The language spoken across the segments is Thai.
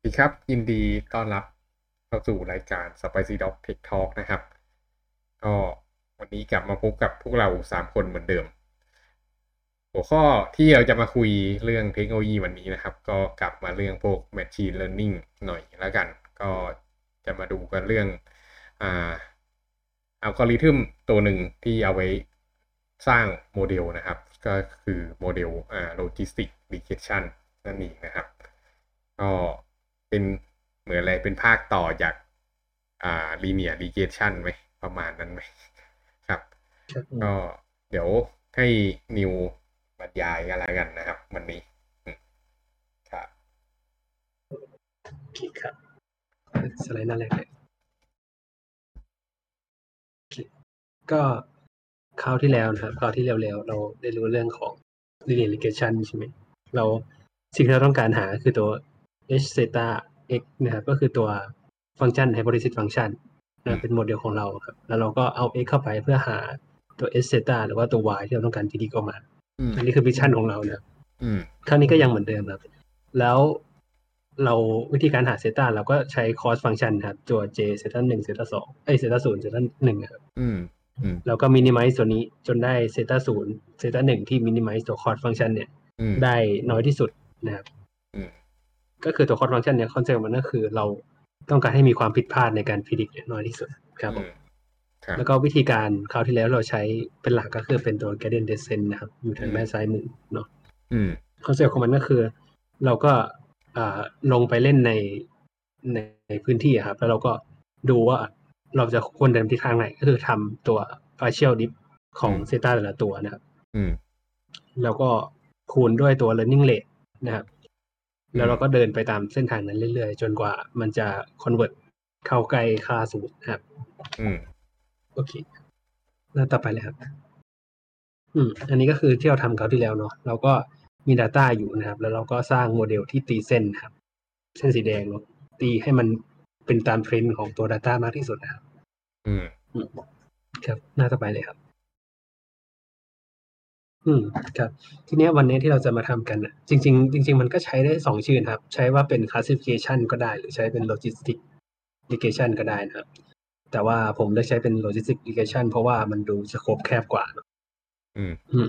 สวัสดีครับ ยินดีต้อนรับเข้าสู่รายการ Spicy Dog Tech Talk นะครับ ก็วันนี้กลับมาพบกับพวกเราสามคนเหมือนเดิม หัวข้อที่เราจะมาคุยเรื่องเทคโนโลยีวันนี้นะครับ ก็กลับมาเรื่องพวก Machine Learning หน่อยแล้วกัน ก็จะมาดูกันเรื่องอ่าอัลกอริทึมตัวหนึ่งที่เอาไว้สร้างโมเดลนะครับ ก็คือโมเดลอ่า Logistic Regression นั่นเองนะครับก็ เป็นเหมือนอะไรเป็นภาคต่อจากอ่า linear regression ไหมประมาณนั้นไหมครับครับอืมก็เดี๋ยวให้นิวบรรยายกันแล้วกันนะครับ วันนี้อืมครับโอเคครับสไลด์หน้าแรกเลยโอเคก็คราวที่แล้วนะครับคราวที่เร็วๆเราได้รู้เรื่องของ linear regression ใช่ไหมเราสิ่งที่เราต้องการหาคือตัว h theta x นะครับก็คือตัวฟังก์ชัน hypothesis function นะเป็นโมเดลของเราครับ แล้วเราก็เอา x เข้าไปเพื่อหาตัว h theta หรือว่าตัว y ที่เราต้องการ predict ออกมาอืมอันนี้คือ vision ของเรานะครับอืมครั้งนี้ก็ยังเหมือนเดิมครับ แล้วเราวิธีการหาเซตาเราก็ใช้คอสฟังก์ชันครับตัว j เซตาหนึ่งเซตาสองเอ้ยเซตาศูนย์เซตาหนึ่งครับอืมอืมแล้วก็ minimize ตัวนี้จนได้ theta ศูนย์ theta หนึ่งที่ minimize ตัว cost function เนี่ยอืมได้น้อยที่สุดนะครับอืม ก็คือตัว cost function เนี่ย concept มันก็คือเราต้องการให้มีความผิดพลาดในการพิจิตรน้อยที่สุดครับผมครับแล้วก็วิธีการคราวที่แล้วเราใช้เป็นหลักก็คือเป็นตัว gradient descent นะครับ อยู่ทางด้านซ้ายมือเนาะอืม concept ของมันก็คือ เราก็อ่าลงไปเล่นในในในพื้นที่อะครับ แล้วเราก็ดูว่าเราจะควรเดินทิศทางไหน ก็คือทำตัว partial dip ของอืมเซตาแต่ละตัวนะครับอืมแล้วก็คูณด้วยตัว learning rate นะครับอืม แล้วเราก็เดินไปตามเส้นทางนั้นเรื่อยๆ จนกว่ามันจะ convert เข้าใกล้ค่าศูนย์นะครับ อืมโอเคหน้าต่อไปเลยครับ อืม อันนี้ก็คือที่เราทำคราวที่แล้วเนาะเราก็มี Data อยู่นะครับ แล้วเราก็สร้างโมเดลที่ตีเส้นนะครับ เส้นสีแดงเนาะตีให้มันเป็นตามเทรนด์ของตัว Data มากที่สุดนะครับ อืมอืมครับ หน้าต่อไปเลยครับ อืม ครับ ทีเนี้ยวันนี้ที่เราจะมาทำกันอะ จริง ๆ จริง ๆ มันก็ใช้ได้สองชื่อนะครับ ใช้ว่าเป็น classification ก็ได้ หรือใช้เป็น logistic regression ก็ได้นะครับ แต่ว่าผมเลือกใช้เป็น logistic regression เพราะว่ามันดูสโคปแคบกว่าอืม อืม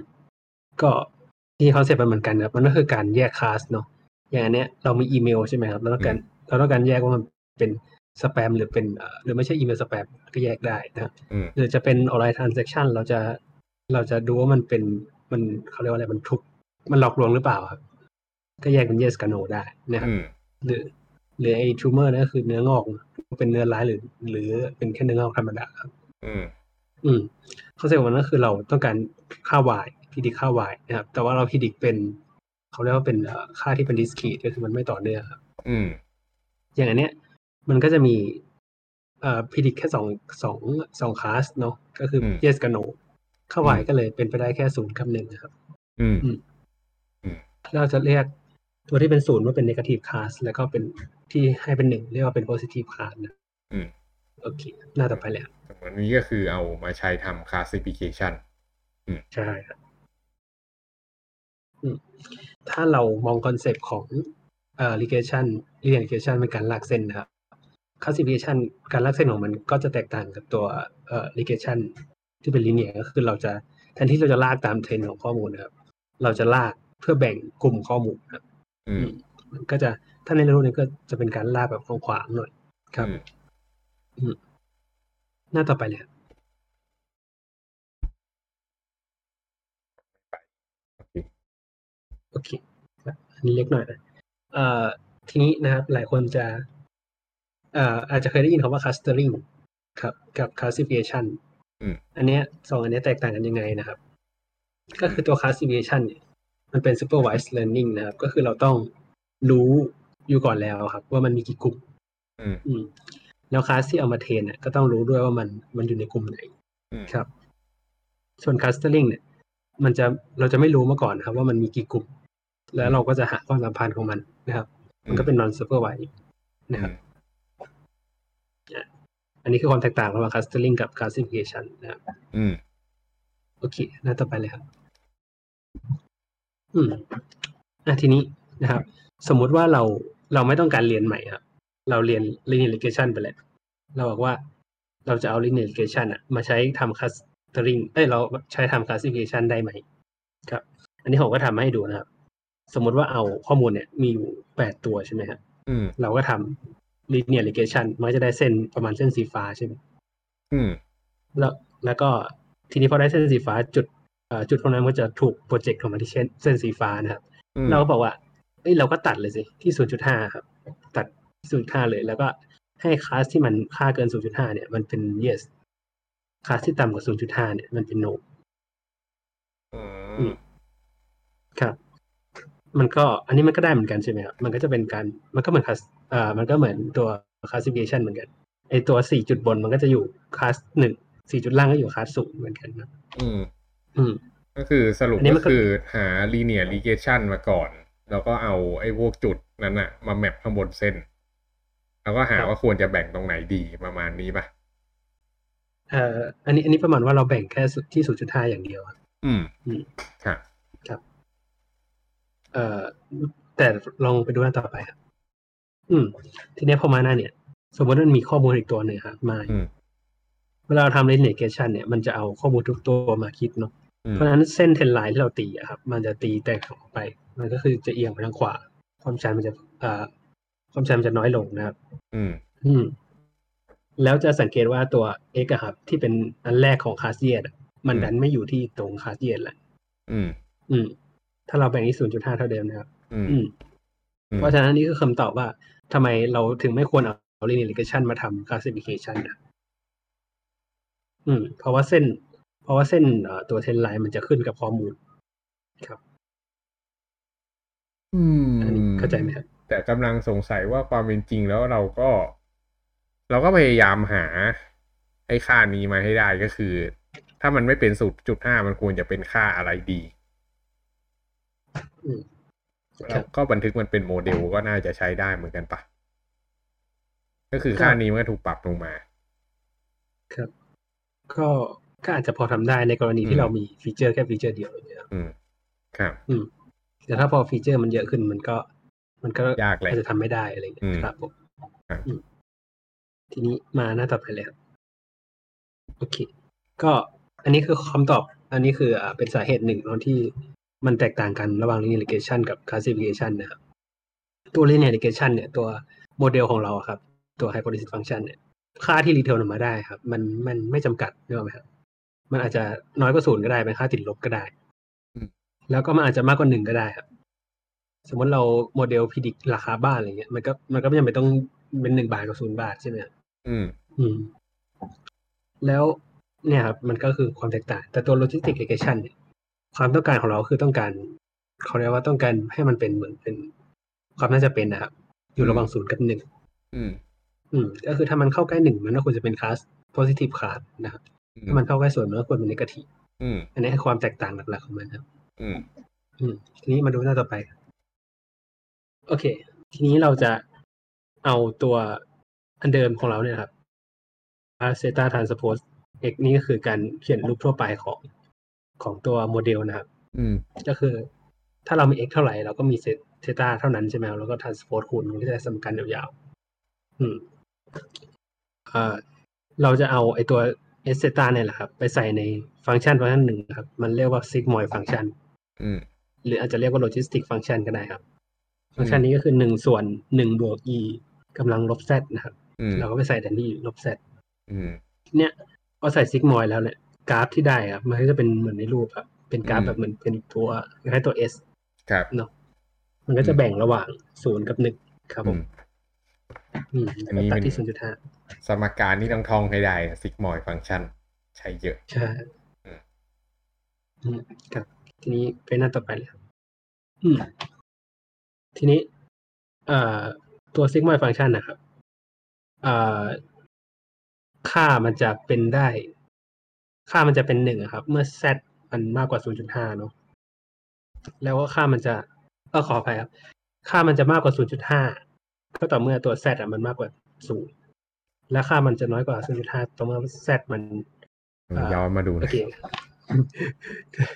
ก็ที่คอนเซ็ปต์มันเหมือนกันครับ มันก็คือการแยกคลาสเนาะ อย่างอันเนี้ยเรามีอีเมลใช่ไหมครับ เราต้องการเราต้องการแยกว่ามันเป็นสแปมหรือเป็น เอ่อ หรือไม่ใช่อีเมลสแปมก็แยกได้นะครับ อืม หรือจะเป็นออนไลน์ทราน s a c t ชันเราจะ เราจะดูว่ามันเป็น มันเขาเรียกว่าอะไรมันทุกมันหลอกลวงหรือเปล่าครับก็แยกเป็น yes กับ no ได้นะครับอืมหรือหรือไอ้ tumor นั่นก็คือเนื้องอกเป็นเนื้อร้ายหรือ หรือเป็นแค่เนื้องอกธรรมดาครับ อืม อืมคอนเซ็ปต์ของมันก็คือเราต้องการค่า y predict ค่า y นะครับ แต่ว่าเรา predict เป็นเขาเรียกว่าเป็นเอ่อค่าที่เป็น discrete ก็คือมันไม่ต่อเนื่องครับ อืม อย่างอันเนี้ย มันก็จะมีเอ่อ predict แค่สองสองสองคลาสเนาะก็คืออม yes กับ no ค่า y อืมก็เลยเป็นไปได้แค่ศูนย์กับหนึ่งนะครับ อืมเราจะเรียกตัวที่เป็นศูนย์ว่าเป็น negative class แล้วก็เป็นที่ให้เป็นหนึ่งเรียกว่าเป็น positive class นะอืมโอเค หน้าต่อไปเลยครับวันนี้ก็คือเอามาใช้ทำ classification ใช่ครับอืมถ้าเรามองคอนเซปต์ของเอ่อ regression linear regression เป็นการลากเส้นนะครับ classification การลากเส้นของมันก็จะแตกต่างกับตัวเอ่อ regression ที่เป็น linear ก็คือเราจะแทนที่เราจะลากตามเทรนด์ของข้อมูลนะครับ เราจะลากเพื่อแบ่งกลุ่มข้อมูลครับอืมมันก็จะถ้าในรูปนี้ก็จะเป็นการลากแบบขวางๆหน่อยครับอืมหน้าต่อไปเลยครับโอเคโอเคครับอันนี้เล็กหน่อยนะเอ่อทีนี้นะครับ หลายคนจะเอ่ออาจจะเคยได้ยินคำว่า clustering ครับ กับ classification อืมอันเนี้ยสองอันเนี้ยแตกต่างกันยังไงนะครับ ก็คือตัว classification เนี่ยมันเป็น supervised learning นะครับ ก็คือเราต้องรู้อยู่ก่อนแล้วครับ ว่ามันมีกี่กลุ่มอืมอืมแล้วคลาสที่เอามาเทรนเนี่ยก็ต้องรู้ด้วยว่ามันมันอยู่ในกลุ่มไหนอืมครับ ส่วน clustering เนี่ย มันจะเราจะไม่รู้มาก่อนนะครับ ว่ามันมีกี่กลุ่ม แล้วเราก็จะหาความสัมพันธ์ของมันนะครับ มันก็เป็น non supervised นะครับอั นนี้คือความแตกต่างระหว่าง clustering กับ classification นะครับอืมโอเค หน้าต่อไปเลยครับ อืมอะทีนี้นะครับ สมมุติว่าเราเราไม่ต้องการเรียนใหม่ครับ เราเรียน linear regression ไปแล้ว เราบอกว่าเราจะเอา linear regression อะมาใช้ทำ clustering เอ้ยเราใช้ทำ classification ได้ไหมครับ อันนี้ผมก็ทำให้ดูนะครับ สมมุติว่าเอาข้อมูลเนี่ยมีอยู่แปดตัวใช่ไหมครับอืมเราก็ทำ linear regression มันก็จะได้เส้นประมาณเส้นสีฟ้าใช่ไหมอืม แล้วแล้วก็ทีนี้พอได้เส้นสีฟ้าจุดเอ่อจุดพวกนั้นก็จะถูกโปรเจกต์ออกมาที่เส้นเส้นสีฟ้านะครับอืมเราก็บอกว่าเอ้ยเราก็ตัดเลยสิที่0.5ครับ ตัด0.5เลย แล้วก็ให้คลาสที่มันค่าเกิน0.5เนี่ยมันเป็น yes คลาสที่ต่ำกว่า0.5เนี่ยมันเป็น no อือืมมครับ มันก็อันนี้มันก็ได้เหมือนกันใช่ไหมครับ มันก็จะเป็นการมันก็เหมือนคลาสเอ่อมันก็เหมือนตัว classification เหมือนกันไอตัว4จุดบนมันก็จะอยู่คลาสหนึ่ง4จุดล่างก็อยู่คลาสศูนย์เหมือนกันนะอืม อืม ก็คือสรุปอันนี้มัก็นก็คือหา linear regression มาก่อน แล้วก็เอาไอ้พวกจุดนั้นอะมาแมปข้างบนเส้น แล้วก็หาว่าควรจะแบ่งตรงไหนดีประมาณนี้ป่ะเอ่ออันนี้อันนี้ประมาณว่าเราแบ่งแค่สุดที่0.5อย่างเดียวครับอืมอืมครับ เอ่อแต่ลองไปดูหน้าต่อไปครับ อืม ทีนี้พอมาหน้าเนี่ย สมมติมันมีข้อมูลอีกตัวหนึ่งครับมาอืมเวลาเราทำ linear regression เนี่ยมันจะเอาข้อมูลทุกตัวมาคิดเนาะอืมเพราะฉะนั้นเส้นเทนไลน์ที่เราตีอะครับ มันจะตีแตกออกไป มันก็คือจะเอียงไปทางขวา ความชันมันจะเอ่อความชันมันจะน้อยลงนะครับ อืม อืม แล้วจะสังเกตว่าตัว x อะครับ ที่เป็นอันแรกของคาสเยียดมันอืมดันไม่อยู่ที่ตรงคาสเยียดแหละอืม อืม ถ้าเราแบ่งที่0.5เท่าเดิมนะครับ อืมอืมอืม เพราะฉะนั้นนี่คือคำตอบว่าทำไมเราถึงไม่ควรเอา linear regression มาทำ classification นะอืม เพราะว่าเส้น เพราะว่าเส้นเอ่อตัวเทนไลน์มันจะขึ้นกับข้อมูล ครับ อืมอันนี้เข้าใจไหมครับแต่กำลังสงสัยว่าความเป็นจริงแล้วเราก็ เราก็พยายามหา ไอ้ค่านี้มาให้ได้ก็คือ ถ้ามันไม่เป็นสูตรจุดห้ามันควรจะเป็นค่าอะไรดี อืมครัแล้วบ ก็บันทึกมันเป็นโมเดลก็น่าจะใช้ได้เหมือนกันปะก็คือค่านี้มันก็ถูกปรับลงมา ครับ ก็ก็อาจจะพอทำได้ในกรณีอืที่มเรามีฟีเจอร์แค่ฟีเจอร์เดียวอย่างเงี้ยครับอืมครับ อืมแต่ถ้าพอ feature มันเยอะขึ้นมันก็ มันก็ยากแหละอาจจะทำไม่ได้อะไรอย่างเงี้อืยมครับผมครับอืมทีนี้มาหน้าต่อไปเลยครับโอเค ก็อันนี้คือคำตอบ อันนี้คืออ่าเป็นสาเหตุหนึ่งเนาะที่ มันแตกต่างกันระหว่าง linear regression กับ classification นะครับตัว linear regression เนี่ยตัวโมเดลของเราอะครับ ตัว hypothesis function เนี่ยค่าที่ return ออกมาได้ครับ มันมันไม่จำกัดนึกออกไหมครับมันอาจจะน้อยกว่าศูนย์ก็ได้เป็นค่าติดลบก็ได้อืมแล้วก็มันอาจจะมากกว่าหนึ่งก็ได้ครับ สมมติเราโมเดลพิดิกราคาบ้านอะไรเงี้ยมันก็มันก็ไม่จำเป็นต้องเป็นหนึ่งบาทกับศูนย์บาทใช่ไหมครับอืมอืม แล้วเนี่ยครับมันก็คือความแตกต่าง แต่ตัว logistic regression เนี่ย ความต้องการของเราคือต้องการเขาเรียกว่าต้องการให้มันเป็นเหมือนเป็น ความน่าจะเป็นนะครับ อยู่ระหว่างศูนย์กับหนึ่งอืมอืมก็คือถ้ามันเข้าใกล้หนึ่งมันก็ควรจะเป็นคลาส positive class นะครับอืถ้ามันเข้าใกล้ศูนย์มันก็ควรเป็น negative อืมอันนี้คือความแตกต่างหลักๆของมันครับ อืม อืม ทีนี้มาดูหน้าต่อไป โอเค ทีนี้เราจะเอาตัวอันเดิมของเราเนี่ยครับ a z e t a transpose x นี่ก็คือการเขียนรูปทั่วไปของ ของตัวโมเดลนะครับ อืม ก็คือ ถ้าเรามี x เท่าไหร่เราก็มีเซเซตาเท่านั้นใช่ไหมครับแล้วก็ transpose คูณมันก็จะสมการยาวๆ อืมเอ่อเราจะเอาไอตัว s เซตาเนี่ยแหละครับ ไปใส่ในฟังก์ชันฟังก์ชันหนึ่งครับ มันเรียกว่า sigmoid function อืมหรืออาจจะเรียกว่า logistic function ก็ได้ครับ ฟังก์ชันนี้ก็คือหนึ่งส่วนหนึ่งบวก e กำลังลบ z นะครับอืมเราก็ไปใส่แทนที่ลบ z อืมเนี่ยพอใส่ซิกมอยแล้วเนี่ย กราฟที่ได้ครับ มันก็จะเป็นเหมือนในรูปครับ เป็นกราฟอืมแบบเหมือนเป็นตัวคล้ายๆตัว S ครับเนาะมันก็จะแบ่งระหว่างศูนย์กับหนึ่งครับผอืมมอืมอันนี้ตัดเป็นที่ศูนย์จุดห้าสมการนี่ต้องท่องให้ได้ซิกมอยฟังก์ชัน ใช้เยอะ ใช่อืมอืมครับ ทีนี้ไปหน้าต่อไปเลยครับอืมทีนี้ เอ่อ ตัวซิกมอยฟังก์ชันนะครับ เอ่อ ค่ามันจะเป็นได้ ค่ามันจะเป็นหนึ่งอะครับ เมื่อ z มันมากกว่า 0.5 เนอะแล้วก็ค่ามันจะเออขออภัยครับ ค่ามันจะมากกว่า 0.5 ก็ต่อเมื่อตัว z อะมันมากกว่า 0 และค่ามันจะน้อยกว่า 0.5 ต่อเมื่อ z มันอ่าย้อนมาดูโอนะเค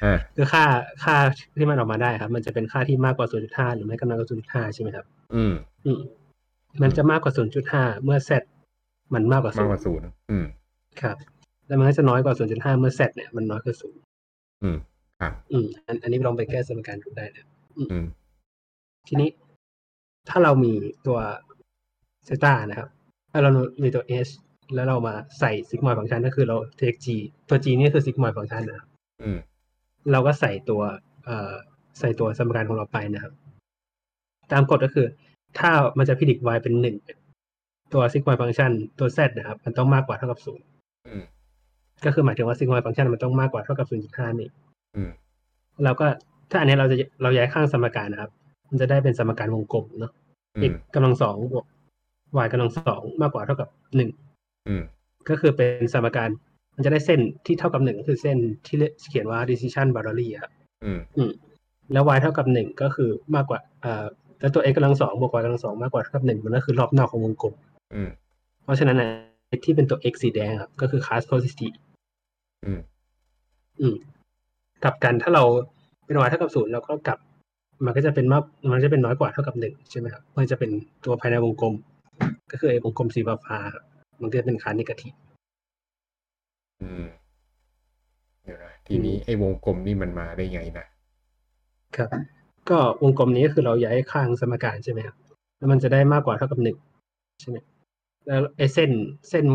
อ่าคือค่าค่าที่มันออกมาได้ครับ มันจะเป็นค่าที่มากกว่า 0.5 หรือไม่ก็น้อยกว่า 0.5 ใช่ไหมครับ อืมอืมมันจะมากกว่า 0.5 เมื่อ z มันมากกว่ามากกว่าศูนย์อืม0ครับ แล้วมันก็จะน้อยกว่า0.5เมื่อ z เนี่ยมันน้อยกว่า0อืมครับอืมอันอันนี้ลองไปแก้สมการดูได้นะอืมทีนี้ถ้าเรามีตัวเซตานะครับ ถ้าเรามีตัว h แล้วเรามาใส่ซิกมอยฟังชันก็คือเรา take g ตัว g นี่คือซิกมอยฟังชันนะครับอืมเราก็ใส่ตัวเอ่อใส่ตัวสมการของเราไปนะครับ ตามกฎก็คือ ถ้ามันจะพิจิต y เป็นหนึ่งตัวซิกมอยฟังชันตัว z นะครับ มันต้องมากกว่าเท่ากับศูนย์อืม ก็คือหมายถึงว่าซิกมอยฟังชันมันต้องมากกว่าเท่ากับศูนย์จุดห้านี่อืมเราก็ถ้าอันนี้เราจะเราย้ายข้างสมการนะครับ มันจะได้เป็นสมการวงกลมเนาะอื x มกำลังสองบวก y กำลังสองมากกว่าเท่ากับหนึ่งอืมก็คือเป็นสมการ มันจะได้เส้นที่เท่ากับหนึ่งก็คือเส้นที่เขียนว่า decision boundary ครับอืมอืมแล้ว y เท่ากับหนึ่งก็คือมากกว่าเอ่อแล้วตัว x กำลังสองบวก y กำลังสองมากกว่าเท่ากับหนึ่งมันก็คือรอบนอกของวงกลมอืมเพราะฉะนั้นนะที่เป็นตัว x สีแดงครับก็คือ class positive อืม อืมกลับกันถ้าเราเป็น y เท่ากับศูนย์เราก็กลับ มันก็จะเป็นมากมันจะเป็นน้อยกว่าเท่ากับหนึ่งใช่ไหมครับมันจะเป็นตัวภายในวงกลม ก็คือไอ้วงกลมสีฟ้าๆครับมันก็จะเป็นค่านิเกทีฟอืมเดี๋ยวนะทีนี้ไอ้วงกลมนี่มันมาได้ไงนะครับ ก็วงกลมนี้ก็คือเราย้ายข้างสมการใช่ไหมครับแล้วมันจะได้มากกว่าเท่ากับหนึ่งใช่ไหมแล้วไอ้เส้นเส้น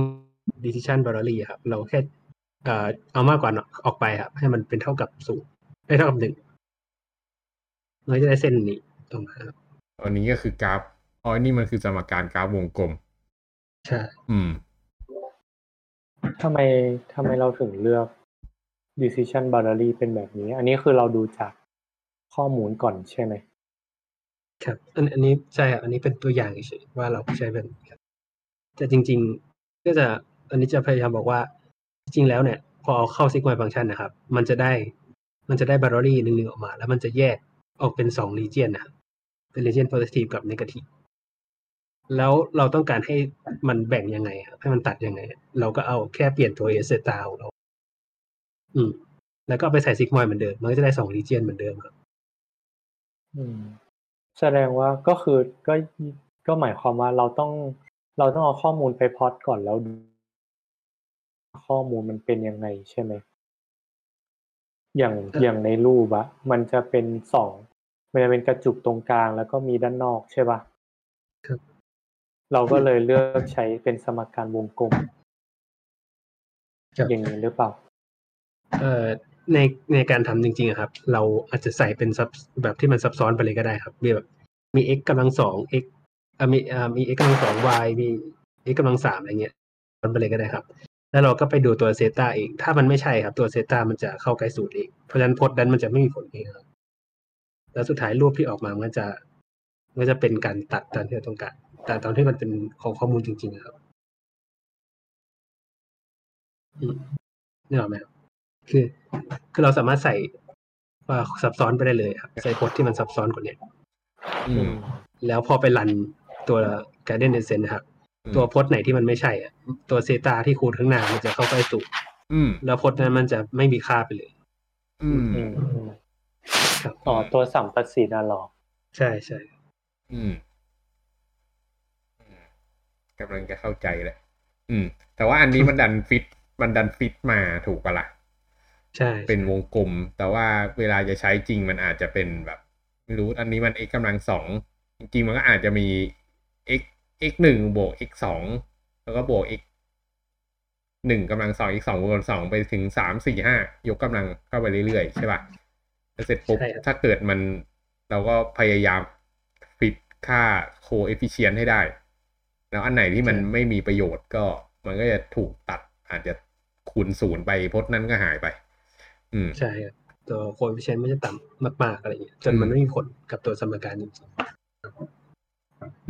decision boundary อะครับ เราแค่ เอ่อเอามากกว่าออกไปครับ ให้มันเป็นเท่ากับศูนย์ไม่เท่ากับหนึ่งมันก็จะได้เส้นนี้ออกมาครับอันนี้ก็คือกราฟอ๋อนี่มันคือสมการกราฟวงกลมใช่อืมทำไมทำไมเราถึงเลือก decision boundary เป็นแบบนี้ อันนี้คือเราดูจากข้อมูลก่อนใช่ไหมครับอันอันนี้ใช่ครับอันนี้เป็นตัวอย่างเฉยๆว่าเราใช้แบบนี้ครับแต่จริง ๆ ก็จะอันนี้จะพยายามบอกว่า จริงแล้วเนี่ยพอเอาเข้า sigmoid function นะครับ มันจะได้มันจะได้ boundary หนึ่งๆออกมา แล้วมันจะแยกออกเป็นสอง region นะครับเป็น region positive กับ negative แล้วเราต้องการให้มันแบ่งยังไงครับให้มันตัดยังไง เราก็เอาแค่เปลี่ยนตัว h theta ของเรา อืม แล้วก็ไปใส่ sigmoid เหมือนเดิม มันก็จะได้สอง region เหมือนเดิมครับ อืม แสดงว่าก็คือก็ก็หมายความว่าเราต้องเราต้องเอาข้อมูลไปพอตก่อนแล้วดู ข้อมูลมันเป็นยังไงใช่ไหม อย่างเอ่ออย่างในรูปอะมันจะเป็นสองมันจะเป็นกระจุกตรงกลางแล้วก็มีด้านนอกใช่ปะครับ เราก็เลยเลือกใช้เป็นสมการวงกลมครับอย่างนี้หรือเปล่า เอ่อในในการทำจริงๆอะครับ เราอาจจะใส่เป็นซับแบบที่มันซับซ้อนไปเลยก็ได้ครับมีแบบ มี x กำลังสอง x อ่ามีอ่ามี x กำลังสอง y มี x กำลังสามอะไรเงี้ยมันไปเลยก็ได้ครับ แล้วเราก็ไปดูตัวเซตาเองถ้ามันไม่ใช่ครับ ตัวเซตามันจะเข้าใกล้สูตรเองเพราะฉะนั้นพจน์นั้นมันจะไม่มีผลเองครับ แล้วสุดท้ายรูปที่ออกมามันก็จะมันก็จะเป็นการตัดตามที่เราต้องการแต่ตอนที่มันเป็นของข้อมูลจริงๆอะครับอืมนึกออกไหมครับคือ คือเราสามารถใส่ว่าซับซ้อนไปได้เลยครับ ใส่โค้ดที่มันซับซ้อนกว่านี้อืมแล้วพอไปรันตัว Guardian Descent นะครับอืม ตัวโพสต์ไหนที่มันไม่ใช่อะตัวเซตาที่คูณข้างหน้ามันจะเข้าใกล้สูตรอืมแล้วโพสต์นั้นมันจะไม่มีค่าไปเลย อืมอืมอืมครับอ๋อตัวสัมประสิทธิ์น่ะเหรอ ใช่ใช่อืมอืมกำลังจะเข้าใจแหละอืม แต่ว่าอันนี้มันดันฟิต มันดันฟิตมาถูกปะล่ะ ใช่ เป็นวงกลม แต่ว่าเวลาจะใช้จริงมันอาจจะเป็นแบบ ไม่รู้ อันนี้มัน x กำลังสอง จริงๆมันก็อาจจะมี x x หนึ่งบวก x สองแล้วก็บวก x หนึ่งกำลังสอง x สองบวกสองไปถึงสามสี่ห้ายกกำลังเข้าไปเรื่อยๆใช่ป่ะแล้วเสร็จปุ๊บใช่ครับถ้าเกิดมันเราก็พยายามฟิตค่า coefficient ให้ได้ แล้วอันไหนที่มันไม่มีประโยชน์ก็มันก็จะถูกตัดอาจจะคูณศูนย์ไปพจน์นั้นก็หายไป อืมใช่ครับตัวโคเ f เชนมันจะต่ำมากๆอะไรอย่างเงี้ยจนมันไม่มีผลกับตัวสมการจริง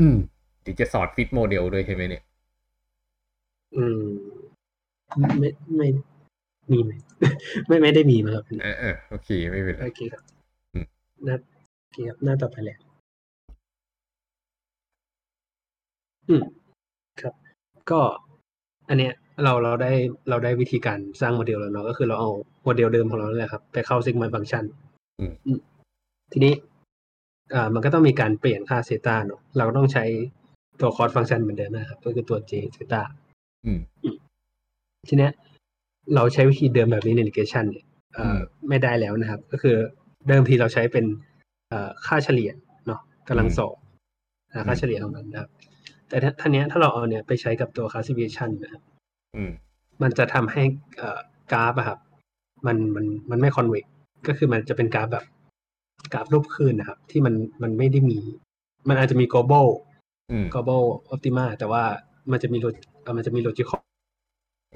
อืม เดี๋ยวจะสอนฟิตโมเดลด้วยใช่ไหมเนี่ยๆอืม ไม่ไม่มีไหมไม่ไม่ได้มีมาครับอ่าอ่าโอเค ไม่เป็นไรโอเคครับอืมหน้าโอเคครับหน้าต่อไปเลยอืมครับ ก็อันเนี้ยเราเราได้เราได้วิธีการสร้างโมเดลแล้วเนาะก็คือเราเอาโมเดลเดิมของเรานั่นแหละครับ ไปเข้า sigmoid function อืมอืมทีนี้ อ่า มันก็ต้องมีการเปลี่ยนค่า theta เนาะเราก็ต้องใช้ ตัว cost function เหมือนเดิมนะครับก็คือตัว j เซตาอืมทีเนี้ย เราใช้วิธีเดิมแบบนี้ใน regression เนี่ยเอ่ออมไม่ได้แล้วนะครับ ก็คือเดิมทีเราใช้เป็นเอ่อค่าเฉลี่ยเนาะกำลังสองหาค่าเฉลี่ยของมันนะครับ แต่ถ้าท่านี้ยถ้าเราเอาเนี่ยไปใช้กับตัว classification นะครับอืมมันจะทำให้เอ่อกราฟอะครับ มันมันมันไม่คอนเวกก็คือมันจะเป็นกราฟแบบกราฟรูปคลื่นนะครับ ที่มันมันไม่ได้มี มันอาจจะมี global อืม global optima แต่ว่ามันจะมี log- เอ่อมันจะมี logical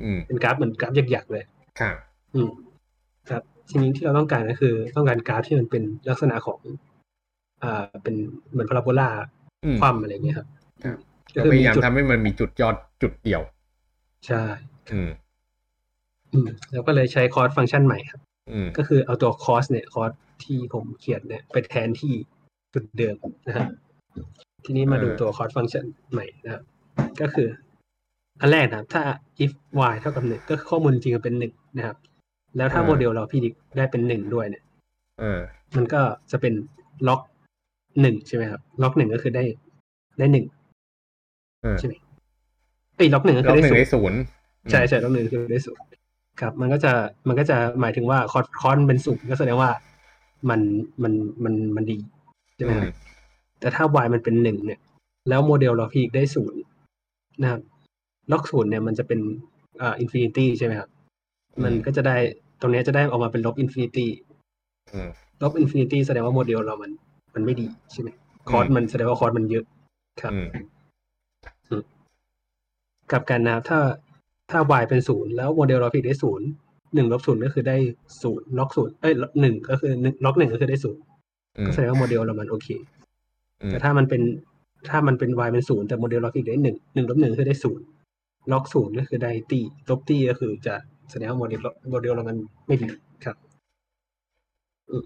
อืมเป็นกราฟเหมือนกราฟหยักๆเลยครับอืมครับทีนี้ที่เราต้องการก็คือ ต้องการกราฟที่มันเป็นลักษณะของ อ่าเป็นเหมือนพาราโบลาอืมความอะไรเงี้ยครับครับก็เราคือพมียายามจุดทำให้มันมีจุดยอดจุดเดียว ใช่ อืมอืมแล้วก็เลยใช้ cost function ใหม่ครับอืมก็คือเอาตัวคอร์สเนี่ยคอร์สที่ผมเขียนเนี่ย ไปแทนที่จุดเดิมนะฮะ ทีนี้มาดูเออตัว cost function ใหม่นะครับ ก็คือ อันแรกนะครับ ถ้า if y เท่ากับหนึ่งก็คือข้อมูลจริงๆเป็นหนึ่งนะครับ แล้วถ้าโมเดลเรา predict ได้เป็นหนึ่งด้วยเนี่ยเออมันก็จะเป็น log หนึ่งใช่ไหมครับ log หนึ่งก็คือได้ได้หนึ่งเออใช่ไหมเอ้ย log หนึ่งก็ล็คืออกหได้นึ่งศูนได้ย์ศูนย์ใช่ใช่ล็อกหนึ่งคือได้ศูนย์ครับ มันก็จะมันก็จะหมายถึงว่าคอร์สคอร์สเป็นศูนย์ก็แสดงว่ามันมันมันมันดีใช่ไหมอืคมรับ แต่ถ้า y มันเป็นหนึ่งเนี่ย แล้วโมเดลเรา predict ได้ศูนย์นะครับ log ศูนย์เนี่ยมันจะเป็นอ่า infinity ใช่ไหมครับ มันก็จะได้ตรงเนี้ยจะได้ออกมาเป็นลบ infinity อืมลบ infinity แสดงว่าโมเดลเรามัน มันไม่ดีใช่ไหมคอร์สมันแสดงว่าคอร์สมันเยอะครับอืมกลับกันนะครับถ้าถ้า y เป็นศูนย์แล้วโมเดลเรา predict ได้ศูนย์หนึ่งลบศูนย์ก็คือได้ศูนย์ log ศูนย์เอ้ยหนึ่งก็คือหนึ่ง log หนึ่งก็คือได้ศูนย์อืมก็แสดงว่าโมเดลเรามันโอเคอืม แต่ถ้ามันเป็นถ้ามันเป็น y เป็นศูนย์แต่โมเดลเรา predict ได้หนึ่งหนึ่งลบหนึ่งคือได้ศูนย์ล็อกศูนย์ก็คือได้ตีลบตีก็คือจะแสดงว่าโมเดลเราโมเดลเรามันไม่ดีครับอืม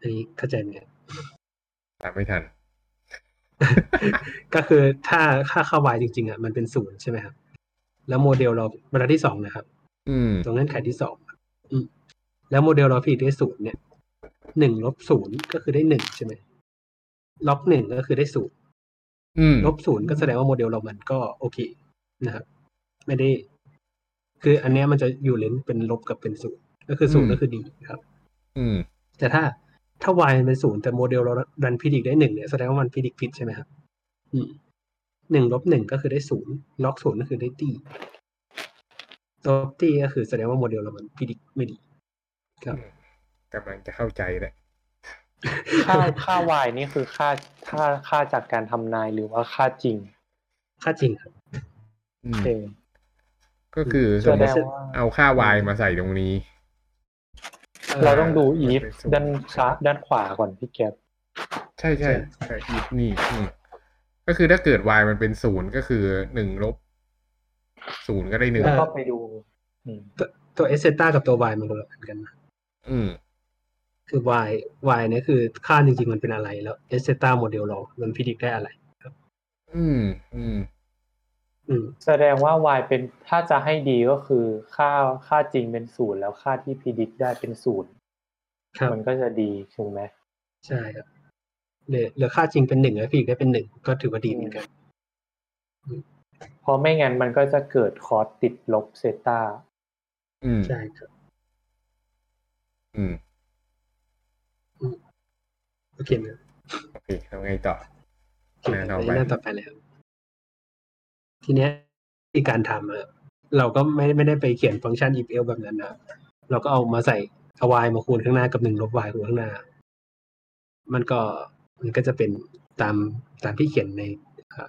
อันนี้เข้าใจไหมครับตามไม่ทัน ก็คือถ้าค่าค่า y จริง ๆอะมันเป็นศูนย์ใช่ไหมครับ แล้วโมเดลเราบรรทัดที่สองนะครับอืมตรงเงื่อนไขที่สองครับอืมแล้วโมเดลเรา predict ได้ศูนย์เนี่ยหนึ่งลบศูนย์ก็คือได้หนึ่งใช่ไหม log หนึ่งก็คือได้ศูนย์อืมลบศูนย์ก็แสดงว่าโมเดลเรามันก็โอเคนะครับไม่ได้ คืออันเนี้ยมันจะอยู่ range เป็นลบกับเป็นศูนย์ก็คือศูนย์ก็คือดีครับ อืม แต่ถ้าถ้า y มันเป็นศูนย์แต่โมเดลเราดัน predict ได้หนึ่งเนี่ยแสดงว่ามัน predict ผิดใช่ไหมครับอืมหนึ่งลบหนึ่งก็คือได้ศูนย์ล็อกศูนย์ก็คือได้ตีลบตีก็คือแสดงว่าโมเดลเรามันพิจิกไม่ดี ครับกำลังจะเข้าใจแหละ ค่าค่า y นี่คือค่าค่าค่าจากการทำนายหรือว่าค่าจริง ค่าจริงครับอืมเองก็คือแสดงว่าเอาค่า y มาใส่ตรงนี้ เราต้องดู if เป็นศูนย์ด้านซ้ายด้านขวาก่อนพี่แก๊ปใช่ใช่ใช่ if นี่อืมก็คือถ้าเกิด y มันเป็นศูนย์ก็คือหนึ่งลบศูนย์ก็ได้หนึ่งแล้วก็ไปดูอืมตัวตัว h theta กับตัว y มันคนละอันกันนะอืม คือ y y เนี่ยคือค่าจริงๆมันเป็นอะไรแล้ว h theta โมเดลเรามัน predict ได้อะไรอืมอืมอืมแสดงว่า y เป็นถ้าจะให้ดีก็คือค่าค่าจริงเป็นศูนย์แล้วค่าที่พิจิตได้เป็นศูนย์ครับมันก็จะดีถูกไหมใช่ครับเหลือเหลือค่าจริงเป็นหนึ่งแล้วพิจิกได้เป็นหนึ่งก็ถือว่าดีเหมือนกันเพราะไม่งั้นมันก็จะเกิดคอร์สติดลบเซตาอืมใช่ครับ อืม โอเคนะโอเคทำไงต่อโอเคหน้าต่อไปหน้าต่อไปเลยครับทีเนี้ยที่การทำอะเราก็ไม่ไม่ได้ไปเขียนฟังก์ชัน if else แบบนั้นนะเราก็เอามาใส่เอา y มาคูณข้างหน้ากับหนึ่งลบ y คูณข้างหน้า มันก็มันก็จะเป็นตามตามที่เขียนในอ่า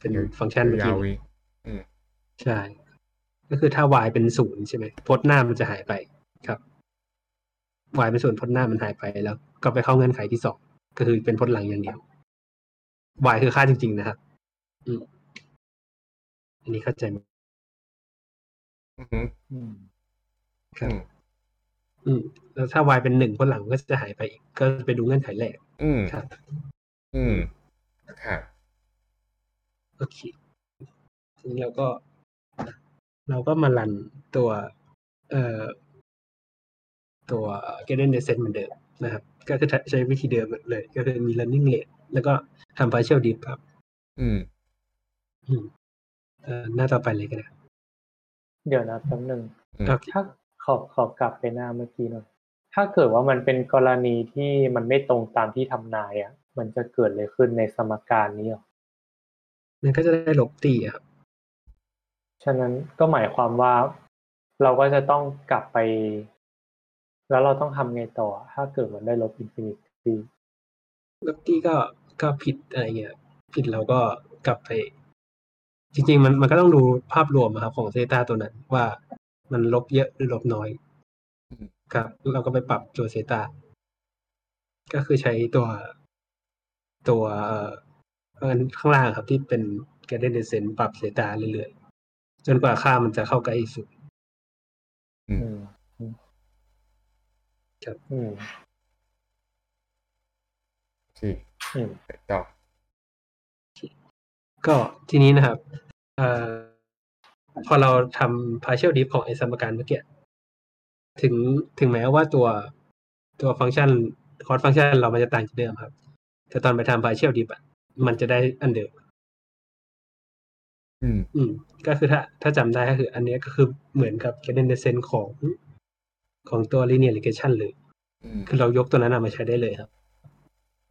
เป็นฟังก์ชันเมื่อกี้ยาวๆนี้อีกอืมใช่ ก็คือถ้า y เป็นศูนย์ใช่ไหมพจน์หน้ามันจะหายไปครับ y เป็นศูนย์พจน์หน้ามันหายไปแล้ว ก็ไปเข้าเงื่อนไขที่สอง ก็คือเป็นพจน์หลังอย่างเดียว y คือค่าจริง ๆ นะครับอืมอันนี้เข้าใจไหมอือหืออืมครับอืมอืม แล้วถ้า y เป็นหนึ่งพจน์หลังก็จะหายไปอีกก็ไปดูเงื่อนไขแรกอืมครับ อืมครับโอเคทีนี้เราก็ เราก็มารันตัว เอ่อตัว g a d e n Descent เหมือนเดิมนะครับ ก็คือใช้วิธีเดิมเลย ก็คือมี running rate แล้วก็ทำ partial dip ครับ อืม อืมเอ่อหน้าต่อไปเลยก็ได้เดี๋ยวนะแป๊บหนึ่งอืมโอเคถ้าขอขอกลับไปหน้าเมื่อกี้หน่อยถ้าเกิดว่ามันเป็นกรณีที่มันไม่ตรงตามที่ทำนายอะ มันจะเกิดอะไรขึ้นในสมการนี้หรอมันก็จะได้ลบตีอะครับ ฉะนั้นก็หมายความว่าเราก็จะต้องกลับไป แล้วเราต้องทำไงต่อ ถ้าเกิดมันได้ลบ infinity ลบตีก็ก็ผิดอะไรเงี้ยผิดเราก็กลับไป จริง ๆ มันมันก็ต้องดูภาพรวมอะครับของ theta ตัวนั้น ว่ามันลบเยอะหรือลบน้อยอืมครับ เราก็ไปปรับตัว theta ก็คือใช้ตัวตัวเอ่ออันข้างล่างครับที่เป็นแกเดนเดเซนปรับเซตาเรื่อยๆ จนกว่าค่ามันจะเข้าใกล้สุดอื มอืมอืมครับอืมที่อืมไปต่อก็ทีนี้นะครับเอ่อพอเราทำ partial dip ของไอสมการเมื่อกี้ถึงถึงแม้ว่าตัวตัวฟังก์ชันคอร์สฟังก์ชันเรามันจะต่างจากเดิมครับ แต่ตอนไปทำ partial dip อะมันจะได้อันเดิมอืมอืม ก็คือถ้าถ้าจำได้ก็คือ อันเนี้ยก็คือเหมือนกับ cadence descent ของ ของตัว linear regression เลยอืมคือเรายกตัวนั้นนะมาใช้ได้เลยครับ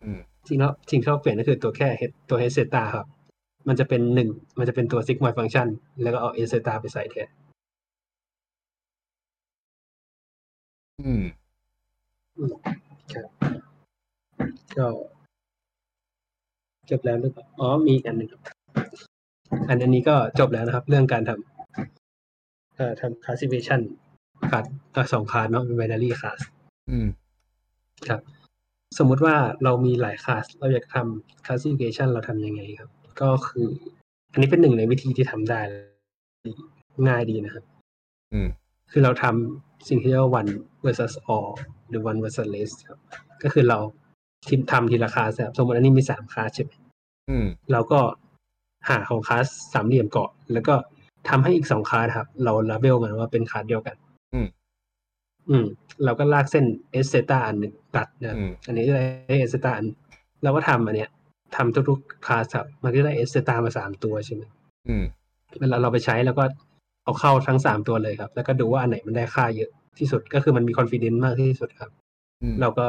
อืมจริงแล้วสิ่งที่เราเปลี่ยนก็คือตัวแค่ head ตัว h เซตาครับ มันจะเป็นหนึ่งมันจะเป็นตัว sigmoid function แล้วก็เอา h เซตาไปใส่แทนอืมก็จบแล้วหรือเปล่าอ๋อมีอีกอันหนึ่งครับอันอันนี้ก็จบแล้วนะครับ เรื่องการทำเอ่อทำ classification คัดสองคลาสเนาะเป็น binary class อืมครับ สมมุติว่าเรามีหลายคลาสเราอยากทำ classification เราทำยังไงครับ ก็คือ อันนี้เป็นหนึ่งในวิธีที่ทำได้ ง่ายดีนะครับ อืม คือเราทำสิ่งที่เรียกว่า one versus all หรือ one versus less ครับ ก็คือเราทีมทำทีละคลาสครับสมมติอันนี้มีสามคลาสใช่ไหมอืมเราก็หาของคลาสสามเหลี่ยมก่อนแล้วก็ทำให้อีกสองคลาสครับ เราลาเบลมันว่าเป็นคลาสเดียวกันอืม อืม เราก็ลากเส้นเอสเซตาอันหนึ่งตัดนะครับอืมอันนี้ได้เอสเซตาอันเราก็ทำอันเนี้ยทำทุกๆคลาสครับมันก็ได้เอสเซตามาสามตัวใช่ไหมอืมเวลาเราไปใช้แล้วก็เอาเข้าทั้งสามตัวเลยครับ แล้วก็ดูว่าอันไหนมันได้ค่าเยอะที่สุดก็คือมันมีคอนฟ idence มากที่สุดครับอืมเราก็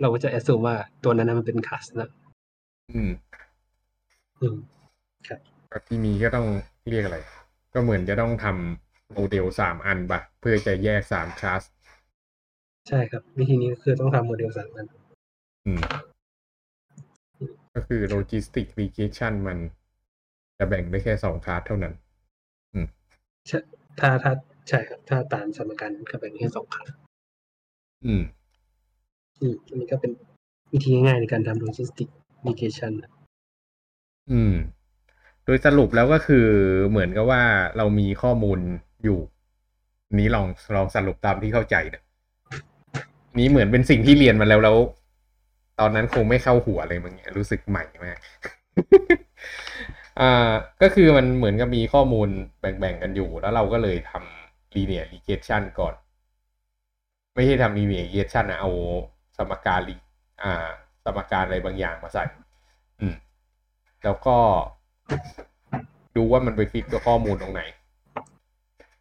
เราก็จะแอสซูมว่าตัวนั้นนะมันเป็นคลาสนะอืม อืมก็ที่มีก็ต้องเรียกอะไร ก็เหมือนจะต้องทำโมเดลสามอันปะเพื่อจะแยกสามคลาส ใช่ครับ วิธีนี้ก็คือต้องทำโมเดลสามอันอืม ก็คือ logistic regression มันจะแบ่งได้แค่สองคลาสเท่านั้นใช่ถ้าถ้าใช่ครับถ้าตามสมการก็เป็นแค่สองครั้งอืม อืมอันนี้ก็เป็นวิธีง่ายๆในการทำ logistic regression นะอืม โดยสรุปแล้วก็คือเหมือนกับว่าเรามีข้อมูลอยู่ นี้ลองลองสรุปตามที่เข้าใจนะ นี้เหมือนเป็นสิ่งที่เรียนมาแล้วแล้ว ตอนนั้นคงไม่เข้าหัวเลยมั้งเนี่ยรู้สึกใหม่มากอ่าก็คือมันเหมือนกับมีข้อมูลแบ่งๆกันอยู่ แล้วเราก็เลยทำ linear regression ก่อน ไม่ใช่ทำ linear regression นะเอาสมการ re- อ่า สมการอะไรบางอย่างมาใส่ อืม แล้วก็ดูว่ามันไปฟิตกับข้อมูลตรงไหน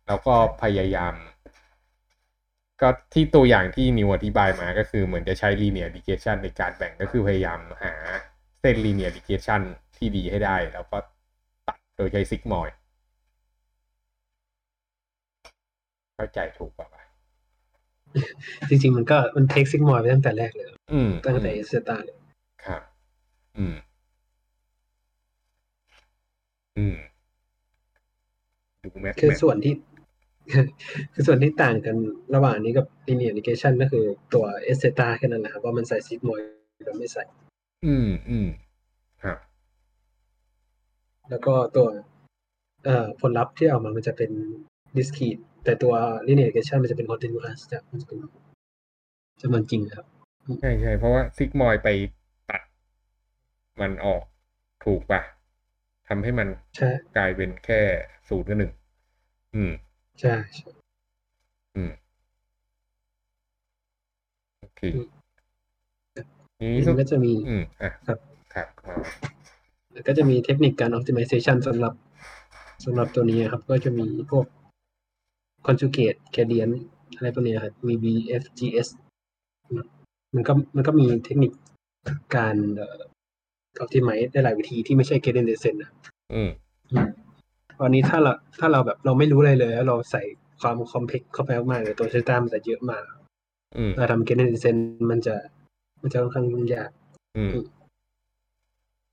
แล้วก็พยายาม ก็ที่ตัวอย่างที่นิวอธิบายมาก็คือเหมือนจะใช้ linear regression ในการแบ่งก็คือพยายามหาเส้น linear regression ที่ดีให้ได้ แล้วก็ตัดโดยใช้ซิกมอยเข้าใจถูกป่าวะจริง ๆ มันก็มันเทคซิกมอยไปตั้งแต่แรกเลยอืมตั้งแต่อืเอมสตาเลยครับ อืม อืมดูแมทคือแมทส่วนที่ คือส่วนที่ต่างกันระหว่างนี้กับ linear regression ก็คือตัวเอสตาแค่นั้นแหละครับว่ามันใส่ซิกมอยหรือไม่ใส่ อืมอืมครับแล้วก็ตัวเอ่อผลลัพธ์ที่ออกมามันจะเป็น discrete แต่ตัว linear regression มันจะเป็น continuous จะมันจะเป็นจำนวนจริงครับใช่ใช่เพราะว่าซิกมอยไปตัด มันออกถูกปะทำให้มันใช่กลายเป็นแค่ศูนย์กับหนึ่งอืม ใช่ใช่อืมโอเคอืมนี้มันก็จะมีอืมอะครับครับมาก็จะมีเทคนิคการ optimization สำหรับสำหรับตัวนี้ครับ ก็จะมีพวก conjugate gradient อะไรพวกนี้ครับ VBFGS มันก็มันก็มีเทคนิคการเอ่อ optimize ได้หลายวิธีที่ไม่ใช่ gradient descent นะอืม วันนี้ถ้าเราถ้าเราแบบเราไม่รู้อะไรเลยแล้วเราใส่ความ complex เข้าไปมากๆเลยตัวเซตามันจะเยอะมากอืมเราทำ gradient descent มันจะ มันจะค่อนข้างยุ่งยากอืม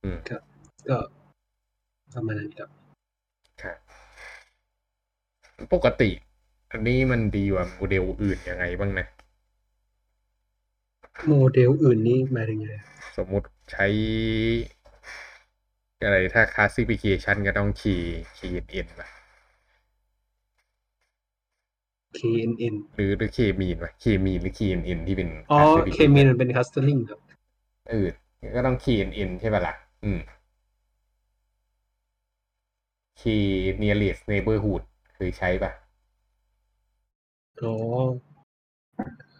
อืมก็ประมาณนั้นครับครับปกติ อันนี้มันดีกว่าโมเดลอื่นยังไงบ้างนะโมเดลอื่นนี่หมายถึงไงสมมุติใช้ อะไรถ้า classification ก็ต้อง key KNN ป่ะ KNN หรือหรือ K mean ป่ะ K mean หรือ KNN ที่เป็น อ๋อ classification K มีมันเป็น clustering ครับ เออก็ต้อง KNN ใช่ป่ะล่ะ อืม K nearest neighborhood เคยใช้ป่ะ อ๋อ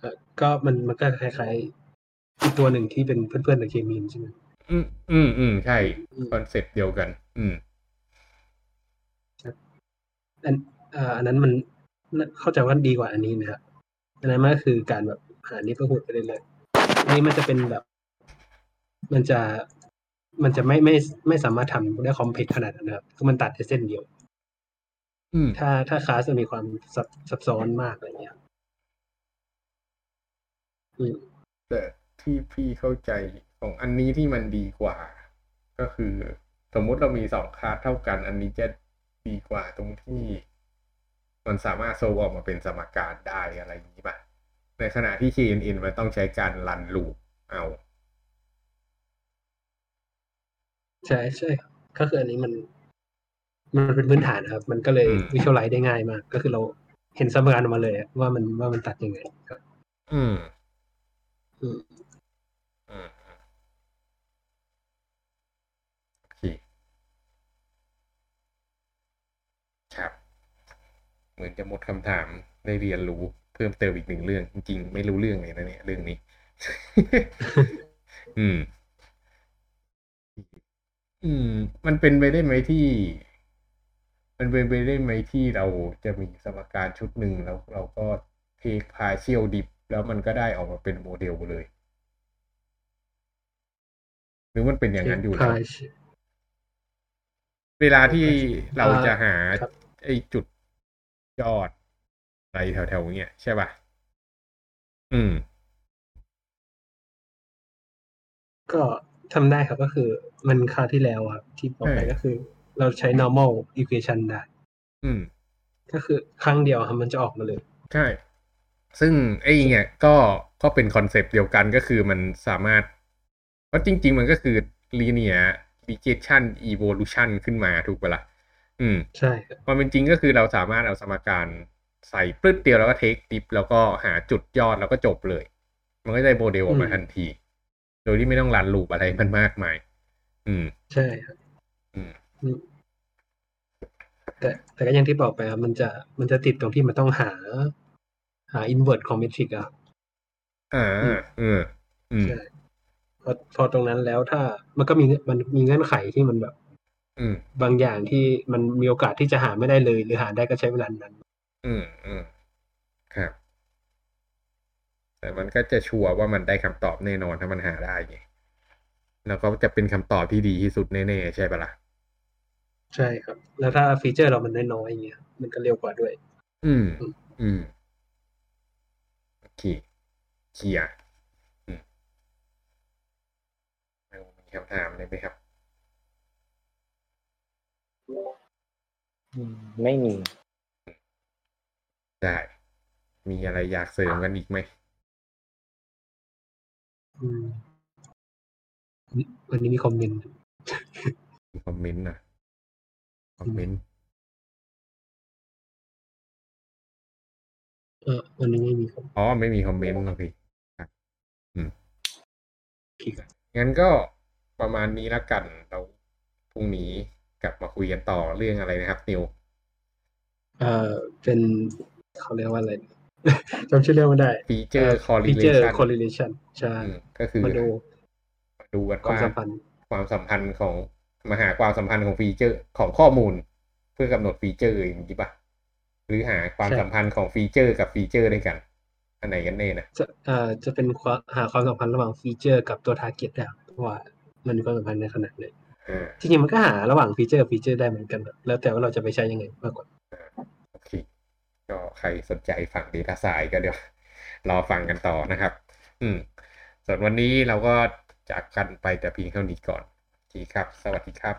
เอ่อก็มันมันก็คล้ายๆอีกตัวหนึ่งที่เป็นเพื่อนๆกับเคมีนใช่ไหม อืมอืมอืมใช่อืมคอนเซปต์เดียวกัน อืมอันเอ่ออันนั้นมันน่าเข้าใจว่าดีกว่าอันนี้นะครับอันนั้นมันก็คือการแบบหา neighborhood ไปเรื่อยๆอันนี้มันจะเป็นแบบ มันจะมันจะไม่ไม่ไม่สามารถทำได้คอมเพล็กขนาดนั้นนะครับคือมันตัดได้เส้นเดียวอืมถ้าถ้าคลาสจะมีความซับซับซ้อนมากอะไรเงี้ยอืมแต่ที่พี่เข้าใจ ของอันนี้ที่มันดีกว่า ก็คือ สมมุติเรามีสองคลาสเท่ากัน อันนี้จะดีกว่าตรงที่ มันสามารถโซลออกมาเป็นสมการได้อะไรอย่างนี้ป่ะ ในขณะที่ KNN มันต้องใช้การรันลูปเอา ใช่ใช่ครับก็คืออันนี้มัน มันเป็นพื้นฐานนะครับ มันก็เลยอืมวิชวลไลซ์ได้ง่ายมาก ก็คือเราเห็นสมการออกมาเลยอะว่ามันว่ามันตัดยังไงครับ อืม อืม อืมอืมโอเคครับ เหมือนจะหมดคำถามได้เรียนรู้เพิ่มเติมอีกหนึ่งเรื่อง จริงๆ ไม่รู้เรื่องเลยนะเนี่ยเรื่องนี้ อืม อืม มันเป็นไปได้ไหมที่ มันเป็นไปได้ไหมที่เราจะมีสมการชุดหนึ่งแล้วเราก็ take partial diff แล้วมันก็ได้ออกมาเป็นโมเดลเลย หรือมันเป็นอย่างนั้นอยู่แล้วพายเวลาที่เราจะหาครับไอ้จุด ยอดอะไรแถวๆเนี้ยใช่ป่ะ อืม ก็ทำได้ครับก็คือมันคราวที่แล้วอะที่บอกไปเออก็คือ เราใช้ normal equation ได้ อืม ก็คือครั้งเดียวครับมันจะออกมาเลย ใช่ ซึ่งไอ้เนี่ยก็ก็เป็นคอนเซปต์เดียวกันก็คือมันสามารถเพราะจริง ๆ มันก็คือ linear regression evolution ขึ้นมาถูกปะล่ะ อืมใช่ครับความเป็นจริงก็คือเราสามารถเอาสมการใส่ปลึดเดียวแล้วก็เทคดิฟแล้วก็หาจุดยอดแล้วก็จบเลย มันก็ได้โมเดลออกมาทันที โดยที่ไม่ต้องรันลูปอะไรมันมากมาย อืม ใช่ครับ อืมอืมแต่แต่ก็อย่างที่บอกไปครับมันจะมันจะติดตรงที่มันต้องหา หา invert ของ metric อะครับอ่าอืมเอออืมใช่พอพอตรงนั้นแล้วถ้ามันก็มีมันมีเงื่อนไขที่มันแบบอืม บางอย่างที่มันมีโอกาสที่จะหาไม่ได้เลย หรือหาได้ก็ใช้เวลานานอืมอืมครับ แต่มันก็จะชัวร์ว่ามันได้คำตอบแน่นอนถ้ามันหาได้ไงแล้วก็จะเป็นคำตอบที่ดีที่สุดแน่ๆใช่ปะล่ะใช่ครับ แล้วถ้าฟีเจอร์เรามันน้อยๆอย่างเงี้ยมันก็เร็วกว่าด้วย อืม อืมอืมโอเคเคลียร์อืมเอามีคำถามอะไรไหมครับ ไม่มี ได้ มีอะไรอยากเสริมกันอีกไหมอืมวันนี้มีคอมเมนต์มีคอมเมนต์นะคอมเมนต์เออวันนี้ไม่มีครับอ๋อไม่มีคอมเมนต์โอเคครับอืมโอเคครับงั้นก็ประมาณนี้ละกันเราพรุ่งนี้ กลับมาคุยกันต่อเรื่องอะไรนะครับนิวเอ่อเป็นเขาเรียกว่าอะไรจำชื่อเรื่องไม่ได้ฟีเจอร์ฟีเจอร์ correlation correlation ใช่อืมก็คือมาดูมาดูกันความว่าสัมพันธ์ความสัมพันธ์ของมาหาความสัมพันธ์ของฟีเจอร์ของข้อมูล เพื่อกำหนดฟีเจอร์อย่างนี้ปะหรือหาความสัมพันธ์ของฟีเจอร์กับฟีเจอร์ด้วยกัน อันไหนกันแน่นะจะเอ่อจะเป็นความหาความสัมพันธ์ระหว่างฟีเจอร์กับตัว target ได้ครับว่ามันมีความสัมพันธ์ในขนาดไหนอ่า จริงๆมันก็หาระหว่างฟีเจอร์กับฟีเจอร์ได้เหมือนกันครับแล้วแต่ว่าเราจะไปใช้ยังไงมากกว่าโอเคก็ใครสนใจฝั่ง Data s c i e n c e ก็เดี๋ยว รอฟังกันต่อนะครับ อืมส่วนวันนี้เราก็จากกันไปแต่เพียงเท่านี้ก่อนโอเคครับ สวัสดีครับ